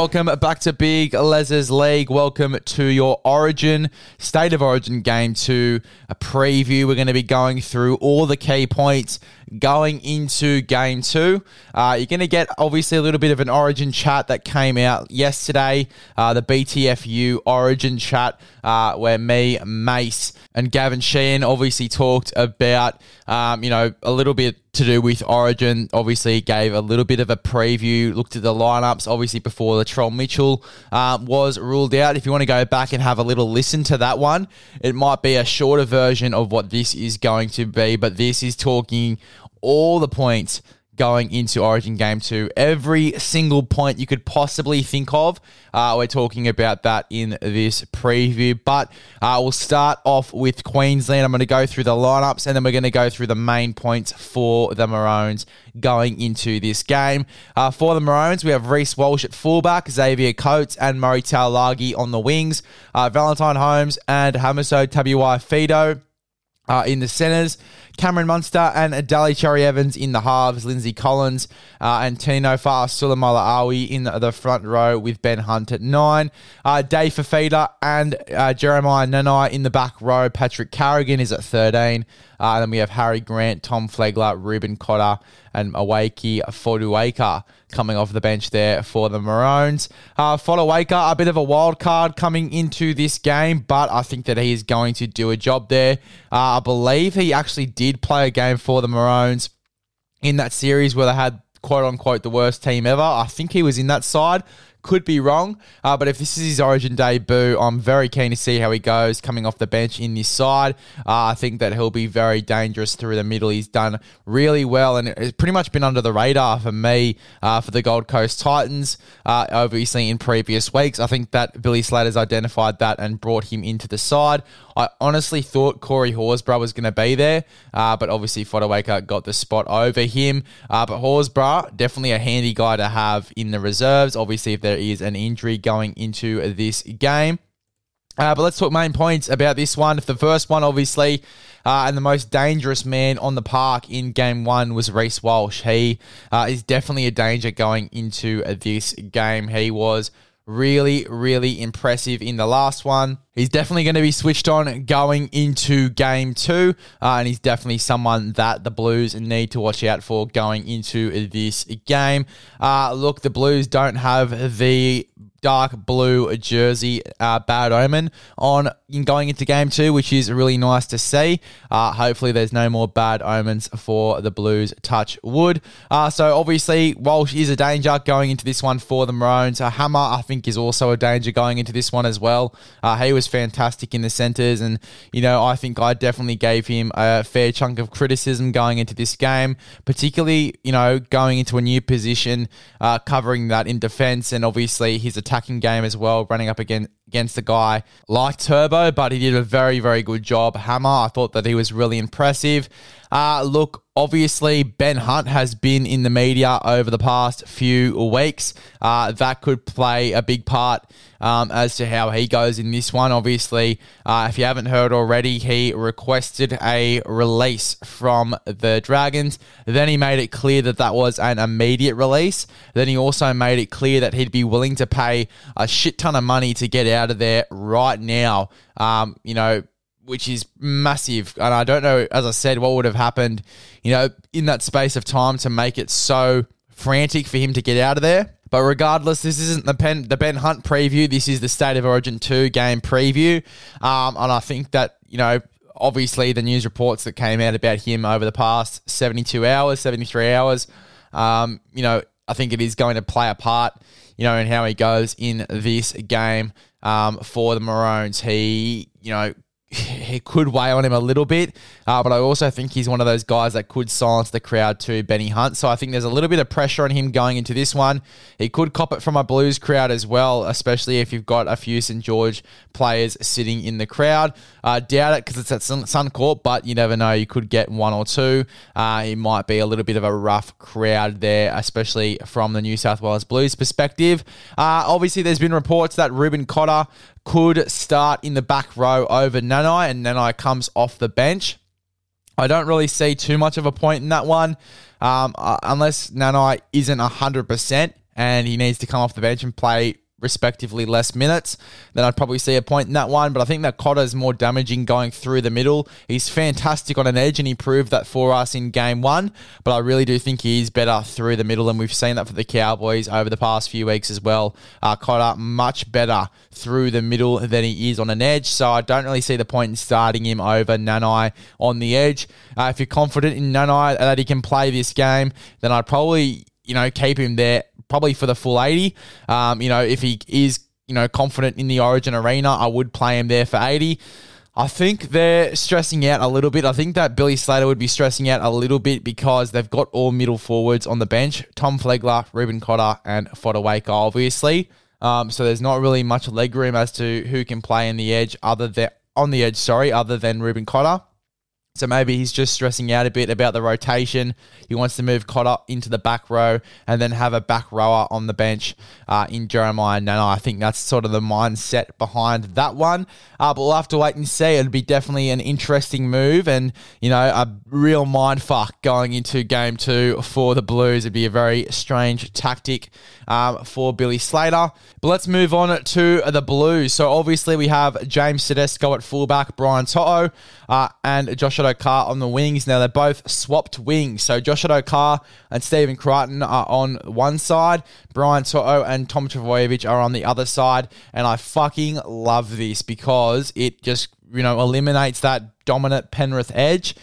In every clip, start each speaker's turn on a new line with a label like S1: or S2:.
S1: welcome back to Big Les's League. Welcome to your Origin, State of Origin game two, a preview. We're going to be going through all the key points going into game two. Uh, you're going to get obviously a little bit of an Origin chat that came out yesterday, uh, the BTFU Origin chat, uh, where me, Mace, and Gavin Sheehan obviously talked about, um, you know, a little bit to do with Origin. Obviously, gave a little bit of a preview, looked at the lineups, obviously, before the Latrell Mitchell um, was ruled out. If you want to go back and have a little listen to that one, it might be a shorter version of what this is going to be, but this is talking all the points going into Origin Game 2. Every single point you could possibly think of. Uh, we're talking about that in this preview. But uh, we'll start off with Queensland. I'm going to go through the lineups and then we're going to go through the main points for the Maroons going into this game. Uh, for the Maroons, we have Reece Walsh at fullback, Xavier Coates and Murray Taulagi on the wings, uh, Valentine Holmes and Hamiso Tabuai-Fidow uh, in the centres. Cameron Munster and Daly Cherry Evans in the halves, Lindsay Collins uh, and Tino Fa'asuamaleaui in the front row with Ben Hunt at nine. Uh, Dave Fifita and uh, Jeremiah Nanai in the back row. Patrick Carrigan is at 13. Uh, then we have Harry Grant, Tom Flegler, Reuben Cotter, and Moeaki Fotuaika coming off the bench there for the Maroons. Uh, a bit of a wild card coming into this game, but I think that he is going to do a job there. Uh, I believe he actually did play a game for the Maroons in that series where they had quote unquote the worst team ever. I think he was in that side. Could be wrong, uh, but if this is his origin debut, I'm very keen to see how he goes coming off the bench in this side. Uh, I think that he'll be very dangerous through the middle. He's done really well and it's pretty much been under the radar for me uh, for the Gold Coast Titans, uh, obviously in previous weeks. I think that Billy Slater's identified that and brought him into the side. I honestly thought Corey Horsburgh was going to be there, uh, but obviously Fotuaika got the spot over him. Uh, but Horsburgh, definitely a handy guy to have in the reserves. Obviously, if there is an injury going into this game. Uh, but let's talk main points about this one. The first one, obviously, uh, and the most dangerous man on the park in game one was Reece Walsh. He uh, is definitely a danger going into this game. He was really, really impressive in the last one. He's definitely going to be switched on going into game two, uh, and he's definitely someone that the Blues need to watch out for going into this game. Uh, look, the Blues don't have the dark blue jersey, uh, bad omen on in going into game two, which is really nice to see. Uh, hopefully, there's no more bad omens for the Blues. Touch wood. Uh, so obviously, Walsh is a danger going into this one for the Maroons. Uh, Hammer, I think, is also a danger going into this one as well. Uh, he was fantastic in the centres, and you know, I think I definitely gave him a fair chunk of criticism going into this game, particularly you know going into a new position, uh, covering that in defence, and obviously his attacking game as well, running up against against a guy like Turbo, but he did a very, very good job. Hammer, I thought that he was really impressive. Uh, look, obviously, Ben Hunt has been in the media over the past few weeks. Uh, that could play a big part um, as to how he goes in this one. Obviously, uh, if you haven't heard already, he requested a release from the Dragons. Then he made it clear that that was an immediate release. Then he also made it clear that he'd be willing to pay a shit ton of money to get out of there right now. Um, you know, which is massive. And I don't know, as I said, what would have happened, you know, in that space of time to make it so frantic for him to get out of there. But regardless, this isn't the Ben, the Ben Hunt preview. This is the State of Origin 2 game preview. Um, and I think that, you know, obviously the news reports that came out about him over the past 72 hours, 73 hours, um, you know, I think it is going to play a part, you know, in how he goes in this game um, for the Maroons. He, you know, he could weigh on him a little bit, uh, but I also think he's one of those guys that could silence the crowd too, Benny Hunt. So I think there's a little bit of pressure on him going into this one. He could cop it from a Blues crowd as well, especially if you've got a few St George players sitting in the crowd. Uh, doubt it because it's at Sun- Suncorp, but you never know. You could get one or two. Uh, it might be a little bit of a rough crowd there, especially from the New South Wales Blues perspective. Uh, obviously, there's been reports that Reuben Cotter could start in the back row over Nanai, and Nanai comes off the bench. I don't really see too much of a point in that one, um, uh, unless Nanai isn't 100% and he needs to come off the bench and play respectively less minutes, then I'd probably see a point in that one. But I think that Cotter is more damaging going through the middle. He's fantastic on an edge, and he proved that for us in game one. But I really do think he's better through the middle, and we've seen that for the Cowboys over the past few weeks as well. Uh, Cotter much better through the middle than he is on an edge, so I don't really see the point in starting him over Nanai on the edge. Uh, if you're confident in Nanai that he can play this game, then I'd probably you know keep him there probably for the full 80. Um, you know, if he is, you know, confident in the Origin arena, I would play him there for 80. I think they're stressing out a little bit. I think that Billy Slater would be stressing out a little bit because they've got all middle forwards on the bench Tom Flegler, Reuben Cotter, and Fotuaika, obviously. Um, so there's not really much leg room as to who can play in the edge other than on the edge, sorry, other than Reuben Cotter. So maybe he's just stressing out a bit about the rotation. He wants to move Cotter into the back row and then have a back rower on the bench uh, in Jeremiah Nana. I think that's sort of the mindset behind that one. Uh, but we'll have to wait and see. It'd be definitely an interesting move and, you know, a real mind fuck going into game two for the Blues. It'd be a very strange tactic um, for Billy Slater. But let's move on to the Blues. So obviously we have James Tedesco at fullback, Brian To'o, uh, and Josh Addo-Carr on the wings. Now they're both swapped wings. So Josh Addo-Carr and Stephen Crichton are on one side. Brian To'o and Tom Trbojevic are on the other side. And I fucking love this because it just, you know, eliminates that dominant Penrith edge.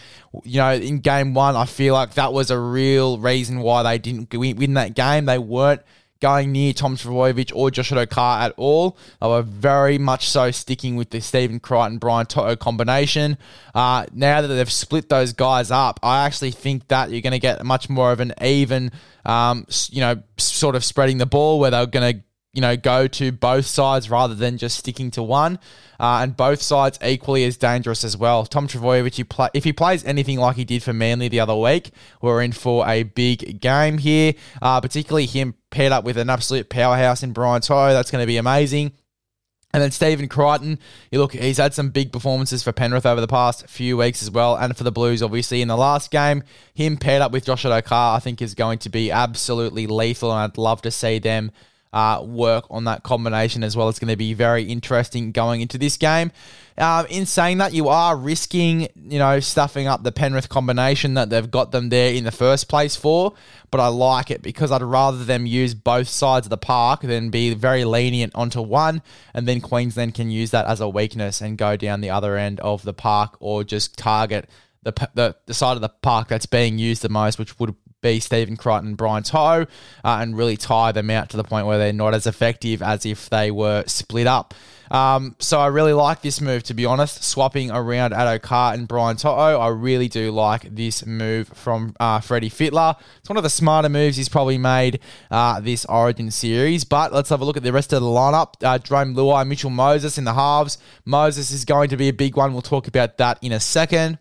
S1: You know, in game one, I feel like that was a real reason why they didn't win that game. They weren't going near Tom Trbojevic or Josh Addo-Carr at all. They were very much so sticking with the Stephen Crichton Brian To'o combination. Uh, now that they've split those guys up, I actually think that you're going to get much more of an even, um, you know, sort of spreading the ball where they're going to you know, go to both sides rather than just sticking to one. Uh, and both sides equally as dangerous as well. Tom Trbojevic, if he plays anything like he did for Manly the other week, we're in for a big game here. Uh, particularly him paired up with an absolute powerhouse in Brian To'o. That's going to be amazing. And then Stephen Crichton, you look, he's had some big performances for Penrith over the past few weeks as well, and for the Blues, obviously, in the last game. Him paired up with Josh Addo-Carr, I think, is going to be absolutely lethal, and I'd love to see them uh, work on that combination as well. It's going to be very interesting going into this game. Um, in saying that, you are risking, you know, stuffing up the Penrith combination that they've got them there in the first place for. But I like it because I'd rather them use both sides of the park than be very lenient onto one, and then Queensland can use that as a weakness and go down the other end of the park or just target the, the, the side of the park that's being used the most, which would be Stephen Crichton and Brian To'o uh, and really tie them out to the point where they're not as effective as if they were split up. Um, so I really like this move, to be honest. Swapping around Addo-Carr and Brian To'o, I really do like this move from uh, Freddie Fittler. It's one of the smarter moves he's probably made uh, this Origin series. But let's have a look at the rest of the lineup. Uh, Luai, Mitchell Moses in the halves. Moses is going to be a big one. We'll talk about that in a second.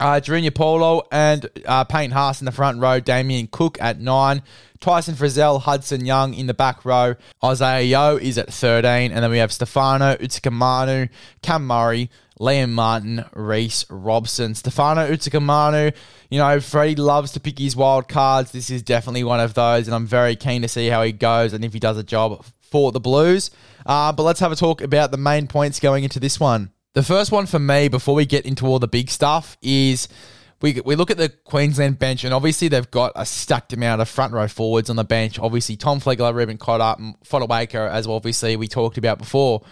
S1: Uh, Junior Paulo and uh, Payne Haas in the front row. Damien Cook at nine. Tyson Frizell, Hudson Young in the back row. Isaiah Yeo is at 13. And then we have Stefano Utoikamanu, Cam Murray, Liam Martin, Reece Robson. Stefano Utoikamanu, you know, Freddie loves to pick his wild cards. This is definitely one of those. And I'm very keen to see how he goes and if he does a job for the Blues. Uh, but let's have a talk about the main points going into this one. The first one for me, before we get into all the big stuff, is we, we look at the Queensland bench, and obviously they've got a stacked amount of front row forwards on the bench. Obviously, Tom Flegler, Reuben Cotter, Fotuaika, as well, obviously we talked about before.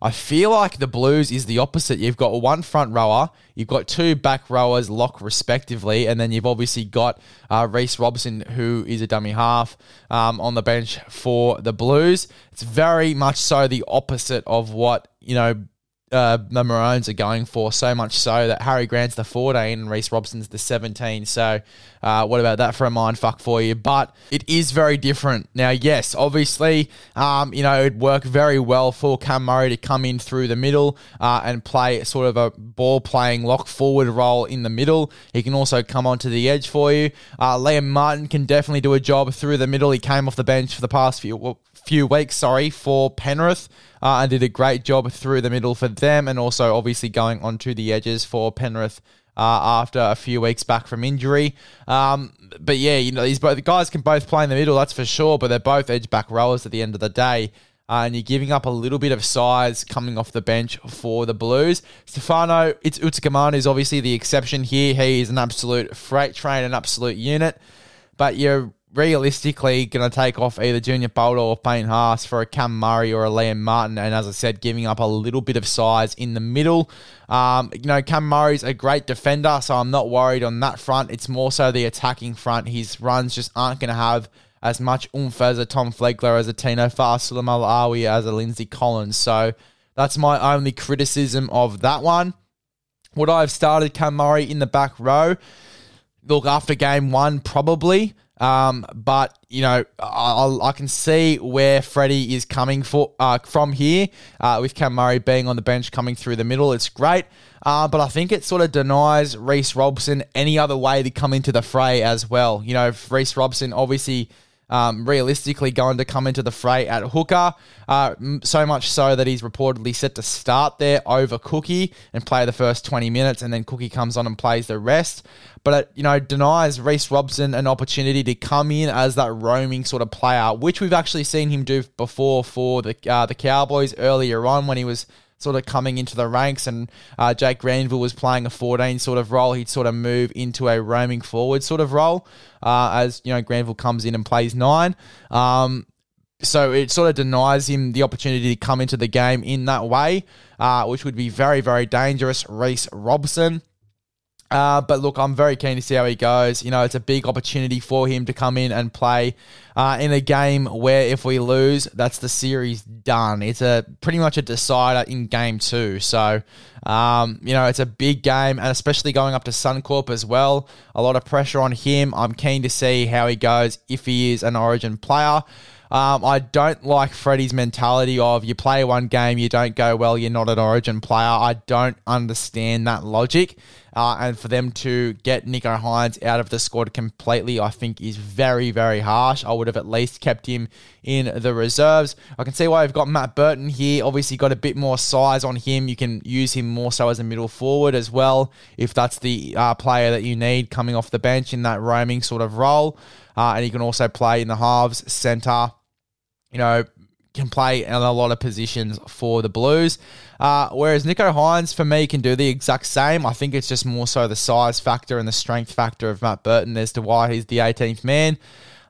S1: I feel like the Blues is the opposite. You've got one front rower, you've got two back rowers, lock respectively, and then you've obviously got uh, Reece Robson, who is a dummy half um, on the bench for the Blues. It's very much so the opposite of what you know uh, the Maroons are going for so much so that Harry Grant's the 14 and Reece Robson's the 17. So, uh, what about that for a mind fuck for you? But it is very different. Now, yes, obviously, um, you know, it'd work very well for Cam Murray to come in through the middle uh, and play sort of a ball playing lock forward role in the middle. He can also come onto the edge for you. Uh, Liam Martin can definitely do a job through the middle. He came off the bench for the past few, well, few weeks, sorry, for Penrith, uh, and did a great job through the middle for them, and also obviously going onto the edges for Penrith. Uh, after a few weeks back from injury, um, but yeah, you know these both the guys can both play in the middle, that's for sure. But they're both edge back rowers at the end of the day, uh, and you're giving up a little bit of size coming off the bench for the Blues. Stefano it's is obviously the exception here. He is an absolute freight train, an absolute unit, but you're realistically going to take off either Junior Paulo or Payne Haas for a Cam Murray or a Liam Martin. And as I said, giving up a little bit of size in the middle. Um, you know, Cam Murray's a great defender, so I'm not worried on that front. It's more so the attacking front. His runs just aren't going to have as much oomph as a Tom Flegler, as a Tino Fa'asuamaleaui, as a Lindsay Collins. So that's my only criticism of that one. Would I have started Cam Murray in the back row? Look, after game one, probably. Um, but you know, I, I, can see where Freddie is coming for uh, from here uh, with Cam Murray being on the bench coming through the middle. It's great, uh, but I think it sort of denies Reece Robson any other way to come into the fray as well. You know, Reece Robson obviously um, realistically going to come into the fray at hooker. Uh, so much so that he's reportedly set to start there over Cookie and play the first 20 minutes, and then Cookie comes on and plays the rest. But it, you know, denies Reece Robson an opportunity to come in as that roaming sort of player, which we've actually seen him do before for the uh, the Cowboys earlier on when he was sort of coming into the ranks and uh, Jake Granville was playing a 14 sort of role, he'd sort of move into a roaming forward sort of role uh, as, you know, Granville comes in and plays nine. Um, so it sort of denies him the opportunity to come into the game in that way, uh, which would be very, very dangerous. Reece Robson. Uh, but look, I'm very keen to see how he goes. You know, it's a big opportunity for him to come in and play uh, in a game where if we lose, that's the series done. It's a pretty much a decider in game two. So, um, you know, it's a big game, and especially going up to Suncorp as well. A lot of pressure on him. I'm keen to see how he goes if he is an Origin player. Um, I don't like Freddie's mentality of you play one game, you don't go well, you're not an Origin player. I don't understand that logic. Uh, and for them to get Nicho Hynes out of the squad completely, I think is very, very harsh. I would have at least kept him in the reserves. I can see why I've got Matt Burton here. Obviously, got a bit more size on him. You can use him more so as a middle forward as well, if that's the uh, player that you need coming off the bench in that roaming sort of role. Uh, and he can also play in the halves, centre, you know, can play in a lot of positions for the Blues. Uh, whereas Nicho Hynes, for me, can do the exact same. I think it's just more so the size factor and the strength factor of Matt Burton as to why he's the 18th man.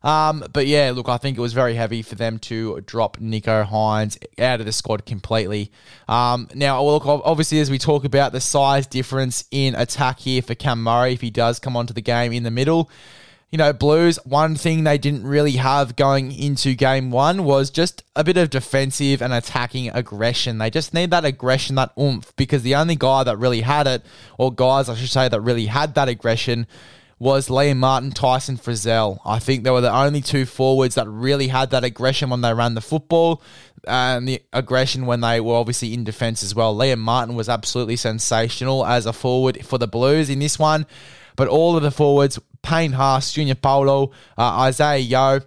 S1: Um, but yeah, look, I think it was very heavy for them to drop Nicho Hynes out of the squad completely. Um, now, look, obviously, as we talk about the size difference in attack here for Cam Murray, if he does come onto the game in the middle, you know, Blues, one thing they didn't really have going into game one was just a bit of defensive and attacking aggression. They just need that aggression, that oomph, because the only guy that really had it, or guys, I should say, that really had that aggression was Liam Martin, Tyson Frizell. I think they were the only two forwards that really had that aggression when they ran the football and the aggression when they were obviously in defence as well. Liam Martin was absolutely sensational as a forward for the Blues in this one. But all of the forwards, Payne Haas, Junior Paulo, uh, Isaiah Yeo,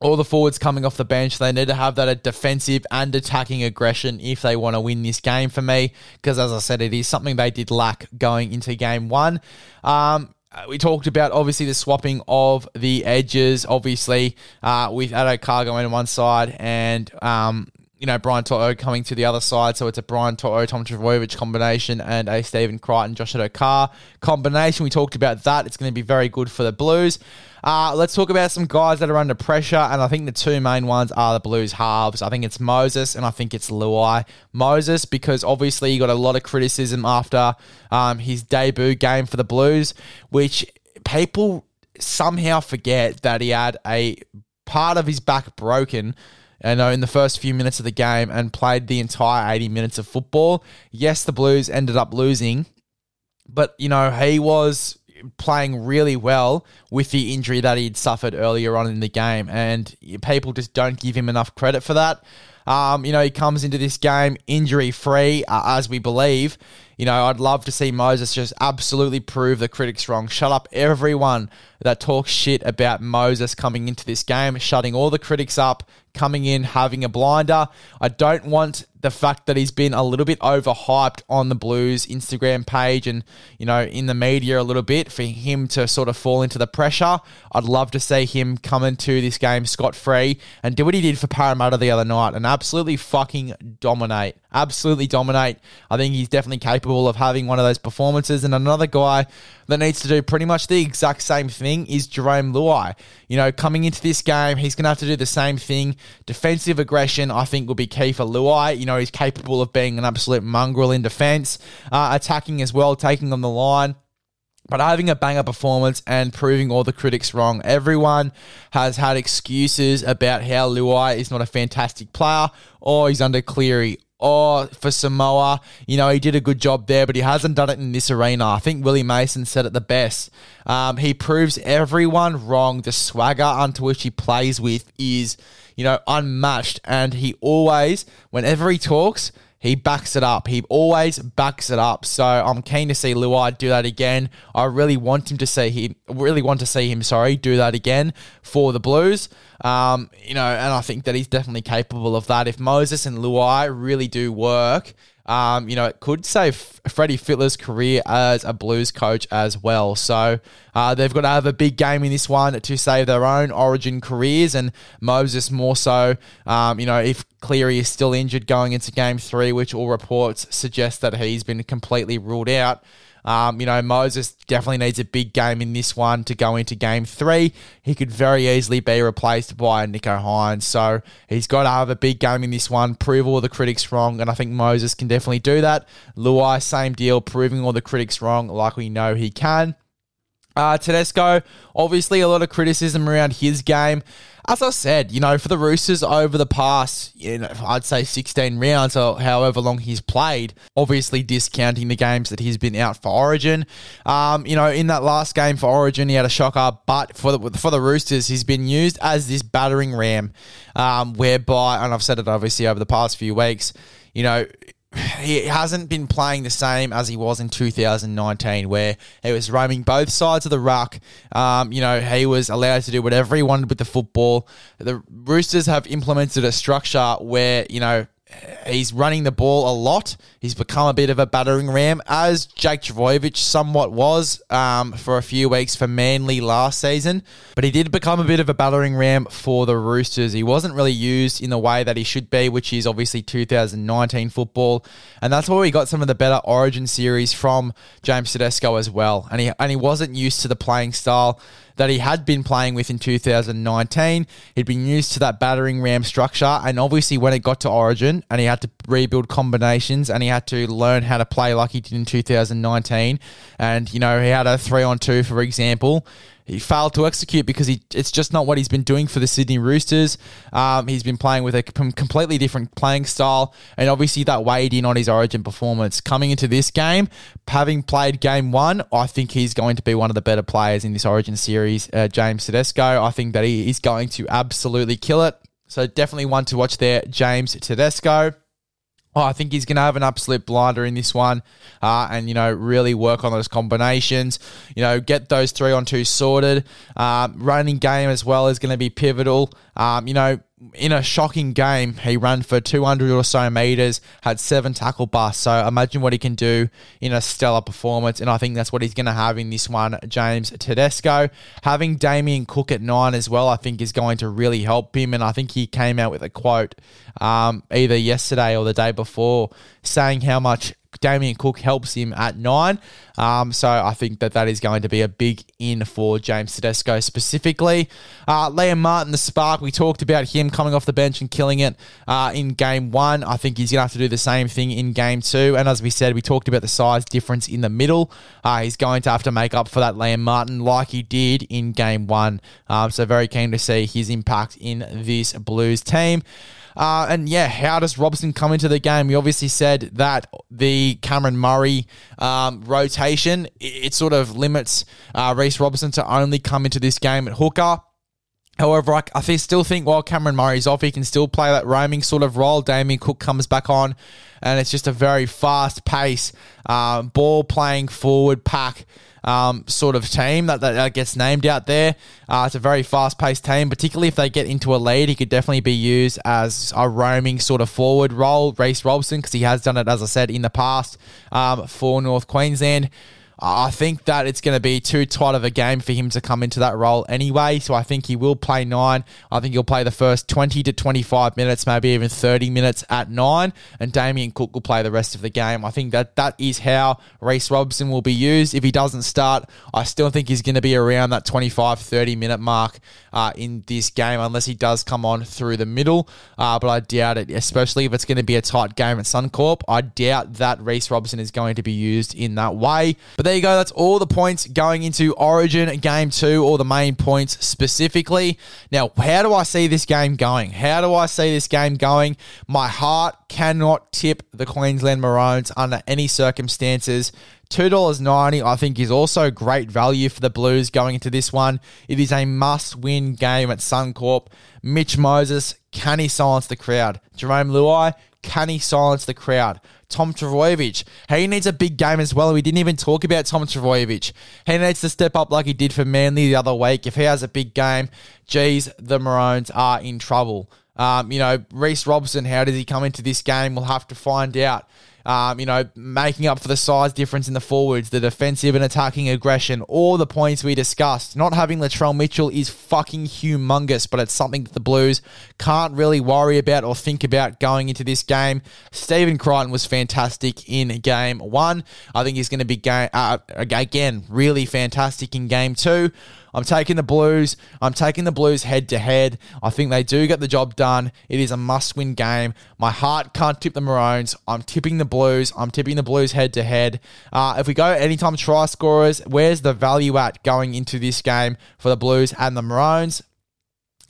S1: all the forwards coming off the bench, they need to have that defensive and attacking aggression if they want to win this game for me. Because as I said, it is something they did lack going into game one. Um, we talked about obviously the swapping of the edges, obviously uh, with Addo going on one side and um, you know, Brian To'o coming to the other side. So it's a Brian To'o, Tom Trbojevic combination and a Stephen Crichton, Josh Addo-Carr combination. We talked about that. It's going to be very good for the Blues. Uh, let's talk about some guys that are under pressure, and I think the two main ones are the Blues halves. I think it's Moses and I think it's Luai. Moses, because obviously he got a lot of criticism after um, his debut game for the Blues, which people somehow forget that he had a part of his back broken and in the first few minutes of the game and played the entire 80 minutes of football. Yes, the Blues ended up losing, but you know, he was playing really well with the injury that he'd suffered earlier on in the game, and people just don't give him enough credit for that. Um, you know, he comes into this game injury free, uh, as we believe. You know, I'd love to see Moses just absolutely prove the critics wrong. Shut up everyone that talks shit about Moses coming into this game, shutting all the critics up, coming in, having a blinder. I don't want the fact that he's been a little bit overhyped on the Blues Instagram page and, you know, in the media a little bit for him to sort of fall into the pressure. I'd love to see him come into this game scot free and do what he did for Parramatta the other night and absolutely fucking dominate. Absolutely dominate. I think he's definitely capable of having one of those performances. And another guy that needs to do pretty much the exact same thing is Jerome Luai. You know, coming into this game, he's going to have to do the same thing. Defensive aggression, I think, will be key for Luai. You know, he's capable of being an absolute mongrel in defense, uh, attacking as well, taking on the line but having a banger performance and proving all the critics wrong. Everyone has had excuses about how Luai is not a fantastic player or he's under Cleary or for Samoa, you know, he did a good job there, but he hasn't done it in this arena. I think Willie Mason said it the best. Um, he proves everyone wrong. The swagger unto which he plays with is, you know, unmatched. And he always, whenever he talks, he backs it up. He always backs it up. So I'm keen to see Luai do that again. I really want him to see him. Really want to see him. Sorry, do that again for the Blues. Um, you know, and I think that he's definitely capable of that. If Moses and Luai really do work, um, you know, it could save Freddie Fittler's career as a Blues coach as well. So uh, they've got to have a big game in this one to save their own Origin careers, and Moses more so. Um, you know, if Cleary is still injured going into Game Three, which all reports suggest that he's been completely ruled out. Um, you know, Moses definitely needs a big game in this one to go into game three. He could very easily be replaced by Nicho Hynes. So he's got to have a big game in this one, prove all the critics wrong, and I think Moses can definitely do that. Luai, same deal, proving all the critics wrong like we know he can. Uh, Tedesco, obviously a lot of criticism around his game. As I said, you know, for the Roosters over the past, you know, I'd say 16 rounds or however long he's played, obviously discounting the games that he's been out for Origin. Um, you know, in that last game for Origin, he had a shocker, but for the, for the Roosters, he's been used as this battering ram, um, whereby, and I've said it obviously over the past few weeks, you know, he hasn't been playing the same as he was in 2019, where he was roaming both sides of the ruck. Um, you know, he was allowed to do whatever he wanted with the football. The Roosters have implemented a structure where, you know, he's running the ball a lot. He's become a bit of a battering ram, as Jake Trbojevic somewhat was um, for a few weeks for Manly last season. But he did become a bit of a battering ram for the Roosters. He wasn't really used in the way that he should be, which is obviously 2019 football. And that's why we got some of the better Origin series from James Tedesco as well. And he, and he wasn't used to the playing style that he had been playing with in 2019. He'd been used to that battering ram structure, and obviously when it got to Origin and he had to rebuild combinations and he had to learn how to play like he did in 2019, and you know he had a three on two, for example he failed to execute because he it's just not what he's been doing for the Sydney Roosters. Um, he's been playing with a completely different playing style, and obviously that weighed in on his Origin performance. Coming into this game, having played game one, I think he's going to be one of the better players in this Origin series. Uh, James Tedesco, I think that he is going to absolutely kill it. So definitely one to watch there, James Tedesco. Oh, I think he's going to have an absolute blinder in this one uh, and, you know, really work on those combinations, you know, get those three on two sorted. Um, running game as well is going to be pivotal. Um, you know, in a shocking game, he ran for 200 or so meters, had seven tackle busts. So imagine what he can do in a stellar performance. And I think that's what he's going to have in this one, James Tedesco. Having Damien Cook at nine as well, I think is going to really help him. And I think he came out with a quote um, either yesterday or the day before saying how much Damien Cook helps him at nine. Um, so I think that that is going to be a big in for James Tedesco specifically. Uh, Liam Martin, the spark, we talked about him coming off the bench and killing it uh, in game one. I think he's going to have to do the same thing in game two. And as we said, we talked about the size difference in the middle. Uh, he's going to have to make up for that Liam Martin like he did in game one. Um, so very keen to see his impact in this Blues team. Uh, and yeah, how does Robson come into the game? We obviously said that the Cameron Murray um, rotation it, it, sort of limits uh, Reece Robson to only come into this game at hooker. However, I, I still think while Cameron Murray's off, he can still play that roaming sort of role. Damien Cook comes back on, and it's just a very fast pace, uh, ball playing forward pack. Um, sort of team that, that gets named out there. Uh, it's a very fast paced team, particularly if they get into a lead. He could definitely be used as a roaming sort of forward role, Reece Robson, because he has done it, as I said, in the past um, for North Queensland. I think that it's going to be too tight of a game for him to come into that role anyway. So I think he will play nine. I think he'll play the first 20 to 25 minutes, maybe even 30 minutes at nine. And Damien Cook will play the rest of the game. I think that that is how Reece Robson will be used. If he doesn't start, I still think he's going to be around that 25, 30 minute mark uh, in this game, unless he does come on through the middle. Uh, but I doubt it, especially if it's going to be a tight game at Suncorp. I doubt that Reece Robson is going to be used in that way. But there you go. That's all the points going into Origin Game 2, or the main points specifically. Now, how do I see this game going? How do I see this game going? My heart cannot tip the Queensland Maroons under any circumstances. $2.90, I think, is also great value for the Blues going into this one. It is a must win game at Suncorp. Mitch Moses, can he silence the crowd? Jerome Luai, can he silence the crowd? Tom Trbojevic, he needs a big game as well. We didn't even talk about Tom Trbojevic. He needs to step up like he did for Manly the other week. If he has a big game, geez, the Maroons are in trouble. Um, you know, Reece Robson, how does he come into this game? We'll have to find out um, you know, making up for the size difference in the forwards, the defensive and attacking aggression, all the points we discussed. Not having Latrell Mitchell is fucking humongous, but it's something that the Blues can't really worry about or think about going into this game. Stephen Crichton was fantastic in game one. I think he's going to be, game, uh, again, really fantastic in game two. I'm taking the Blues. I'm taking the Blues head to head. I think they do get the job done. It is a must win game. My heart can't tip the Maroons. I'm tipping the Blues. I'm tipping the Blues head to head. Uh, if we go anytime try scorers, where's the value at going into this game for the Blues and the Maroons?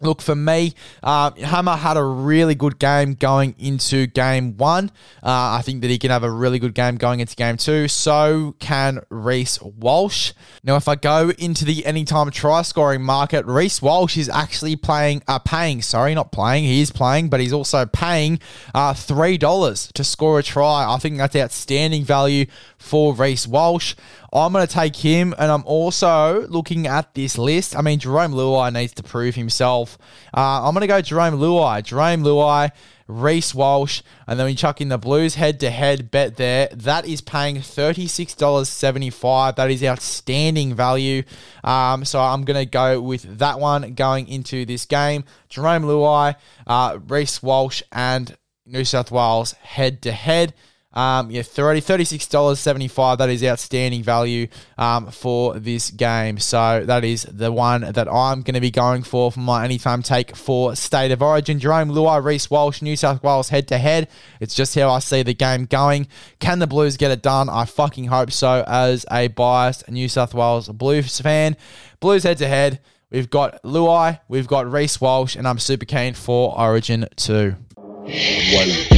S1: Look, for me, uh, Hammer had a really good game going into game one. Uh, I think that he can have a really good game going into game two. So can Reece Walsh. Now, if I go into the anytime try scoring market, Reece Walsh is actually playing, uh, paying, sorry, not playing, he is playing, but he's also paying uh, $3 to score a try. I think that's outstanding value for Reece Walsh. I'm going to take him, and I'm also looking at this list. I mean, Jerome Luai needs to prove himself. Uh, I'm going to go Jerome Luai. Jerome Luai, Reece Walsh, and then we chuck in the Blues head to head bet there. That is paying $36.75. That is outstanding value. Um, so I'm going to go with that one going into this game. Jerome Luai, uh, Reece Walsh, and New South Wales head to head. Um, yeah, $30, $36.75. That is outstanding value um, for this game. So that is the one that I'm going to be going for for my anytime take for State of Origin. Jerome Luai, Reece Walsh, New South Wales head to head. It's just how I see the game going. Can the Blues get it done? I fucking hope so as a biased New South Wales Blues fan. Blues head to head. We've got Luai, we've got Reece Walsh, and I'm super keen for Origin 2.
S2: One.